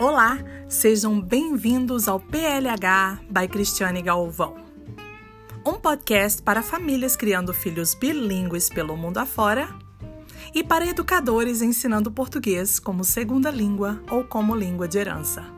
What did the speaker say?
Olá, sejam bem-vindos ao PLH by Cristiane Galvão. Um podcast para famílias criando filhos bilíngues pelo mundo afora e para educadores ensinando português como segunda língua ou como língua de herança.